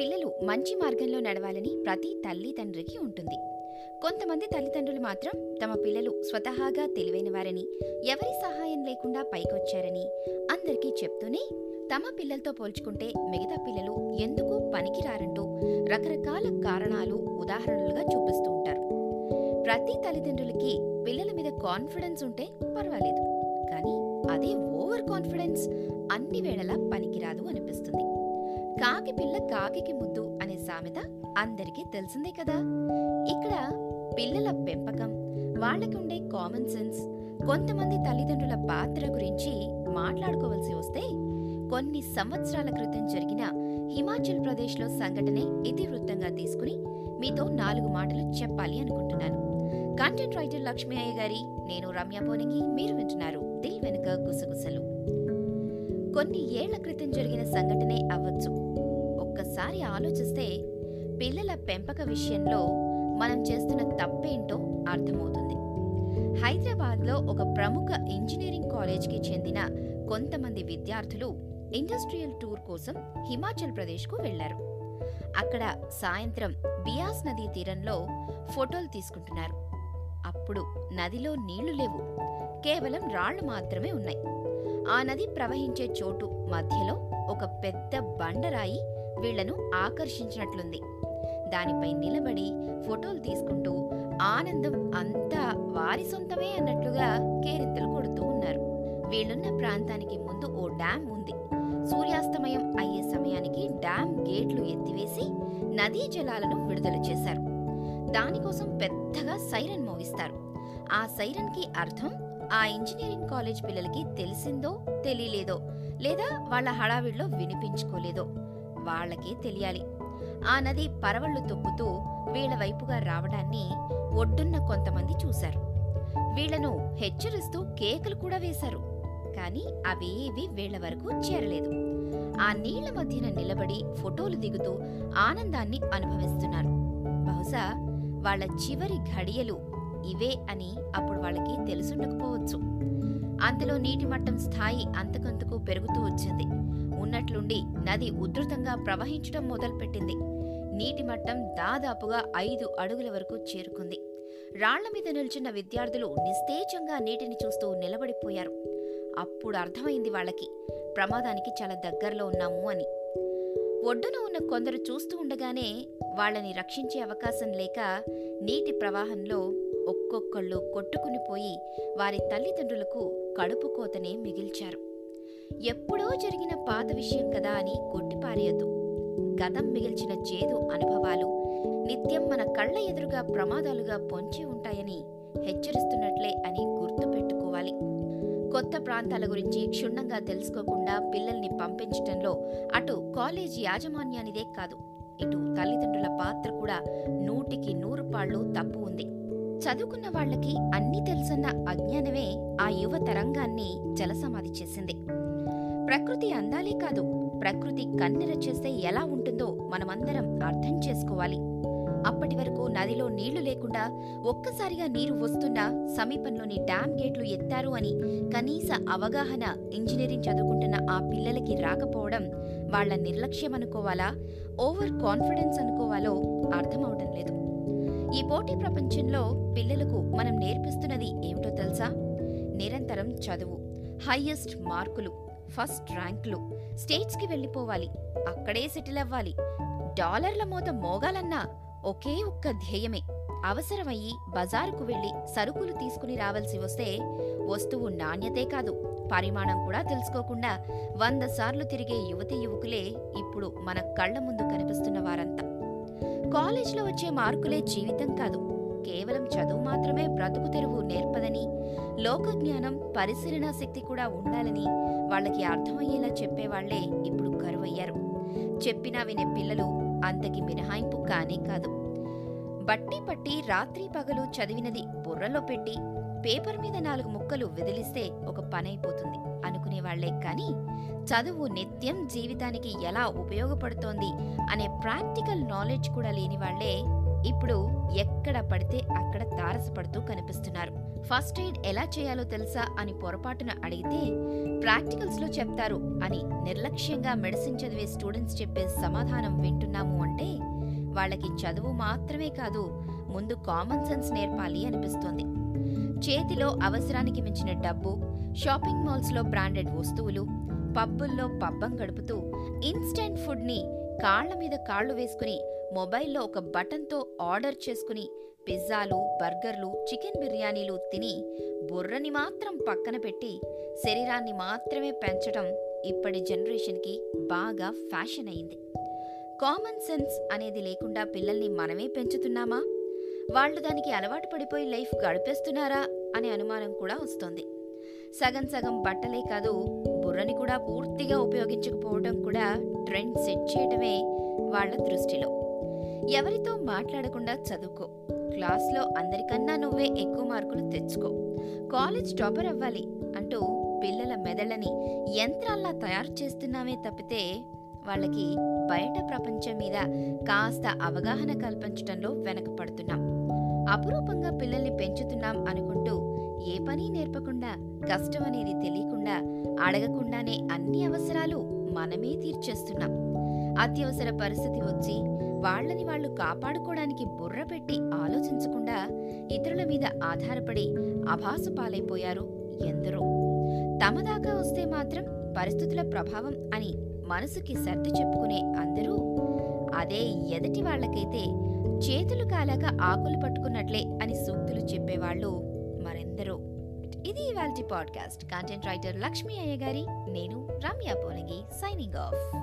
పిల్లలు మంచి మార్గంలో నడవాలని ప్రతి తల్లి తండ్రికి ఉంటుంది. కొంతమంది తల్లిదండ్రులు మాత్రం తమ పిల్లలు స్వతహాగా తెలివైనవారని ఎవరి సహాయం లేకుండా పైకొచ్చారని అందరికీ చెప్తూనే తమ పిల్లలతో పోల్చుకుంటే మిగతా పిల్లలు ఎందుకు పనికిరారంటూ రకరకాల కారణాలు ఉదాహరణలుగా చూపిస్తూ ఉంటారు. ప్రతి తల్లిదండ్రులకి పిల్లల మీద కాన్ఫిడెన్స్ ఉంటే పర్వాలేదు. కానీ అదే ఓవర్ కాన్ఫిడెన్స్ అన్ని వేళలా పనికిరాదు అనిపిస్తుంది. కాకి పిల్ల కాకి ముద్దు అనే సామెత అందరికీ తెలిసిందే కదా. ఇక్కడ పిల్లల పెంపకం వాళ్ళకి ఉండే కామన్ సెన్స్ కొంతమంది తల్లిదండ్రుల పాత్ర గురించి మాట్లాడుకోవలసి వస్తే కొన్ని సంవత్సరాల క్రితం జరిగిన హిమాచల్ ప్రదేశ్లో సంఘటనే ఇతివృత్తంగా తీసుకుని మీతో నాలుగు మాటలు చెప్పాలి అనుకుంటున్నాను. కంటెంట్ రైటర్ లక్ష్మీ అయ్య గారి నేను రమ్య పోనంగి మీరు వింటున్నారు దిల్ వెనుక గుసగుసలు. కొన్ని ఏళ్ళ క్రితం జరిగిన సంఘటన ఆలోచిస్తే పిల్లల పెంపక విషయంలో మనం చేస్తున్న తప్పేంటో అర్థమవుతుంది. హైదరాబాద్లో ఒక ప్రముఖ ఇంజనీరింగ్ కాలేజ్కి చెందిన కొంతమంది విద్యార్థులు ఇండస్ట్రియల్ టూర్ కోసం హిమాచల్ ప్రదేశ్కు వెళ్ళారు అక్కడ సాయంత్రం బియాస్ నదీ తీరంలో ఫోటోలు తీసుకుంటున్నారు. అప్పుడు నదిలో నీళ్ళు లేవు. కేవలం రాళ్ళు మాత్రమే ఉన్నాయి. ఆ నది ప్రవహించే చోటు మధ్యలో ఒక పెద్ద బండరాయి వీళ్ళను ఆకర్షించినట్లుంది. దానిపై నిలబడి ఫోటోలు తీసుకుంటూ ఆనందం అంతా వారి సొంతమే అన్నట్లుగా కేరింతలు కొడుతూ ఉన్నారు. వీళ్ళున్న ప్రాంతానికి ముందు ఓ డ్యామ్ ఉంది. సూర్యాస్తమయం అయ్యే సమయానికి డ్యామ్ గేట్లు ఎత్తివేసి నదీ జలాలను విడుదల చేశారు. దానికోసం పెద్దగా సైరన్ మోగిస్తారు. ఆ సైరన్కి అర్థం ఆ ఇంజనీరింగ్ కాలేజ్ పిల్లలకి తెలిసిందో తెలియలేదో లేదా వాళ్ళ హడావిడిలో వినిపించుకోలేదో వాళ్ళకే తెలియాలి. ఆ నది పరవళ్ళు తొక్కుతూ వీళ్ళ వైపుగా రావడాన్ని ఒడ్డున్న కొంతమంది చూశారు. వీళ్ళను హెచ్చరిస్తూ కేకలు కూడా వేశారు. కాని అవేవి వీళ్ళ వరకు చేరలేదు. ఆ నీళ్ళ మధ్యన నిలబడి ఫోటోలు దిగుతూ ఆనందాన్ని అనుభవిస్తున్నారు. బహుశా వాళ్ళ చివరి ఘడియలు ఇవే అని అప్పుడు వాళ్ళకి తెలుసుండకపోవచ్చు. అంతలో నీటి మట్టం స్థాయి అంతకంతకు పెరుగుతూ వచ్చింది. ఉన్నట్లుండి నది ఉధృతంగా ప్రవహించడం మొదలుపెట్టింది. నీటి మట్టం దాదాపుగా ఐదు అడుగుల వరకు చేరుకుంది. రాళ్ళ మీద నిల్చున్న విద్యార్థులు నిస్తేజంగా నీటిని చూస్తూ నిలబడిపోయారు. అప్పుడు అర్థమైంది వాళ్ళకి ప్రమాదానికి చాలా దగ్గరలో ఉన్నాము అని. ఒడ్డున ఉన్న కొందరు చూస్తూ ఉండగానే వాళ్ళని రక్షించే అవకాశం లేక నీటి ప్రవాహంలో ఒక్కొక్కళ్ళు కొట్టుకుని పోయి వారి తల్లిదండ్రులకు కడుపు కోతనే మిగిల్చారు. ఎప్పుడో జరిగిన పాత విషయం కదా అని కొట్టిపారేయద్దు. గతం మిగిల్చిన చేదు అనుభవాలు నిత్యం మన కళ్ళ ఎదురుగా ప్రమాదాలుగా పొంచి ఉంటాయని హెచ్చరిస్తున్నట్లే అని గుర్తుపెట్టుకోవాలి. కొత్త ప్రాంతాల గురించి క్షుణ్ణంగా తెలుసుకోకుండా పిల్లల్ని పంపించటంలో అటు కాలేజీ యాజమాన్యానిదే కాదు ఇటు తల్లిదండ్రుల పాత్ర కూడా నూటికి నూరు పాళ్ళు తప్పు ఉంది. చదువుకున్న వాళ్ళకి అన్నీ తెలుసన్న అజ్ఞానమే ఆ యువ తరంగాన్ని జలసమాధి చేసింది. ప్రకృతి అందాలే కాదు ప్రకృతి కన్నెర చేస్తే ఎలా ఉంటుందో మనమందరం అర్థం చేసుకోవాలి. అప్పటి వరకు నదిలో నీళ్ళు లేకుండా ఒక్కసారిగా నీరు వస్తున్నా సమీపంలోని డ్యామ్ గేట్లు ఎత్తారు అని కనీస అవగాహన ఇంజనీరింగ్ చదువుకుంటున్న ఆ పిల్లలకి రాకపోవడం వాళ్ళ నిర్లక్ష్యం అనుకోవాలా ఓవర్ కాన్ఫిడెన్స్ అనుకోవాలో అర్థమవడం లేదు. ఈ పోటీ ప్రపంచంలో పిల్లలకు మనం నేర్పిస్తున్నది ఏమిటో తెలుసా? నిరంతరం చదువు హైయెస్ట్ మార్కులు ఫస్ట్ ర్యాంకులు స్టేట్స్కి వెళ్ళిపోవాలి. అక్కడే సెటిల్ అవ్వాలి. డాలర్ల మోత మోగాలన్నా ఒకే ఒక్క ధ్యేయమే. అవసరమయ్యి బజారుకు వెళ్ళి సరుకులు తీసుకుని రావాల్సి వస్తే వస్తువు నాణ్యతే కాదు. పరిమాణం కూడా తెలుసుకోకుండా వంద సార్లు తిరిగే యువతి యువకులే ఇప్పుడు మన కళ్ళ ముందు కనిపిస్తున్న వారంతా. కాలేజ్లో వచ్చే మార్కులే జీవితం కాదు. కేవలం చదువు మాత్రమే బ్రతుకు తెరువు నేర్పదని లోకజ్ఞానం పరిశీలనా శక్తి కూడా ఉండాలని వాళ్ళకి అర్థమయ్యేలా చెప్పేవాళ్ళే ఇప్పుడు కరువయ్యారు. చెప్పినా వినే పిల్లలు అంతకి మినహాయింపు కానే కాదు. బట్టి పట్టి రాత్రి పగలు చదివినది బుర్రలో పెట్టి పేపర్ మీద నాలుగు ముక్కలు విదిలిస్తే ఒక పనైపోతుంది అనుకునేవాళ్ళే కానీ చదువు నిత్యం జీవితానికి ఎలా ఉపయోగపడుతోంది అనే ప్రాక్టికల్ నాలెడ్జ్ కూడా లేని వాళ్ళే ఇప్పుడు ఎక్కడ పడితే అక్కడ తారసపడుతూ కనిపిస్తున్నారు. ఫస్ట్ ఎయిడ్ ఎలా చేయాలో తెలుసా అని పొరపాటున అడిగితే ప్రాక్టికల్స్లో చెప్తారు అని నిర్లక్ష్యంగా మెడిసిన్ చదివే స్టూడెంట్స్ చెప్పే సమాధానం వింటున్నాము అంటే వాళ్ళకి చదువు మాత్రమే కాదు ముందు కామన్ సెన్స్ నేర్పాలి అనిపిస్తోంది. చేతిలో అవసరానికి మించిన డబ్బు షాపింగ్ మాల్స్లో బ్రాండెడ్ వస్తువులు పబ్బుల్లో పబ్బం గడుపుతూ ఇన్స్టెంట్ ఫుడ్ని కాళ్ళ మీద కాళ్ళు వేసుకుని మొబైల్లో ఒక బటన్తో ఆర్డర్ చేసుకుని పిజ్జాలు బర్గర్లు చికెన్ బిర్యానీలు తిని బుర్రని మాత్రం పక్కన పెట్టి శరీరాన్ని మాత్రమే పెంచడం ఇప్పటి జనరేషన్కి బాగా ఫ్యాషన్ అయింది. కామన్ సెన్స్ అనేది లేకుండా పిల్లల్ని మనమే పెంచుతున్నామా? వాళ్ళు దానికి అలవాటు పడిపోయి లైఫ్ గడిపేస్తున్నారా అనే అనుమానం కూడా వస్తోంది. సగం సగం బట్టలే కాదు బుర్రని కూడా పూర్తిగా ఉపయోగించకపోవడం కూడా ట్రెండ్ సెట్ చేయడమే వాళ్ళ దృష్టిలో. ఎవరితో మాట్లాడకుండా చదువుకో. క్లాస్లో అందరికన్నా నువ్వే ఎక్కువ మార్కులు తెచ్చుకో. కాలేజ్ టాపర్ అవ్వాలి అంటూ పిల్లల మెదళ్ళని యంత్రాల్లా తయారు చేస్తున్నామే తప్పితే వాళ్ళకి బయట ప్రపంచం మీద కాస్త అవగాహన కల్పించడంలో వెనకపడుతున్నాం. అపురూపంగా పిల్లల్ని పెంచుతున్నాం అనుకుంటూ ఏ పని నేర్పకుండా కష్టం అనేది తెలియకుండా అడగకుండానే అన్ని అవసరాలు మనమే తీర్చేస్తున్నాం. అత్యవసర పరిస్థితి వచ్చి వాళ్ళని వాళ్ళు కాపాడుకోవడానికి బుర్ర పెట్టి ఆలోచించకుండా ఇతరుల మీద ఆధారపడి అభాసు పాలైపోయారు ఎందరో. తమదాకా వస్తే మాత్రం పరిస్థితుల ప్రభావం అని మనసుకి సర్ది చెప్పుకునే అందరూ అదే ఎదటి వాళ్ళకైతే చేతులు కాలాక ఆకులు పట్టుకున్నట్లే అని సూక్తులు చెప్పేవాళ్ళు మరెందరో. ఇది ఇవాల్టి పాడ్కాస్ట్. కంటెంట్ రైటర్ లక్ష్మీ అయ్య గారి నేను రమ్య పోనగి సైనింగ్ ఆఫ్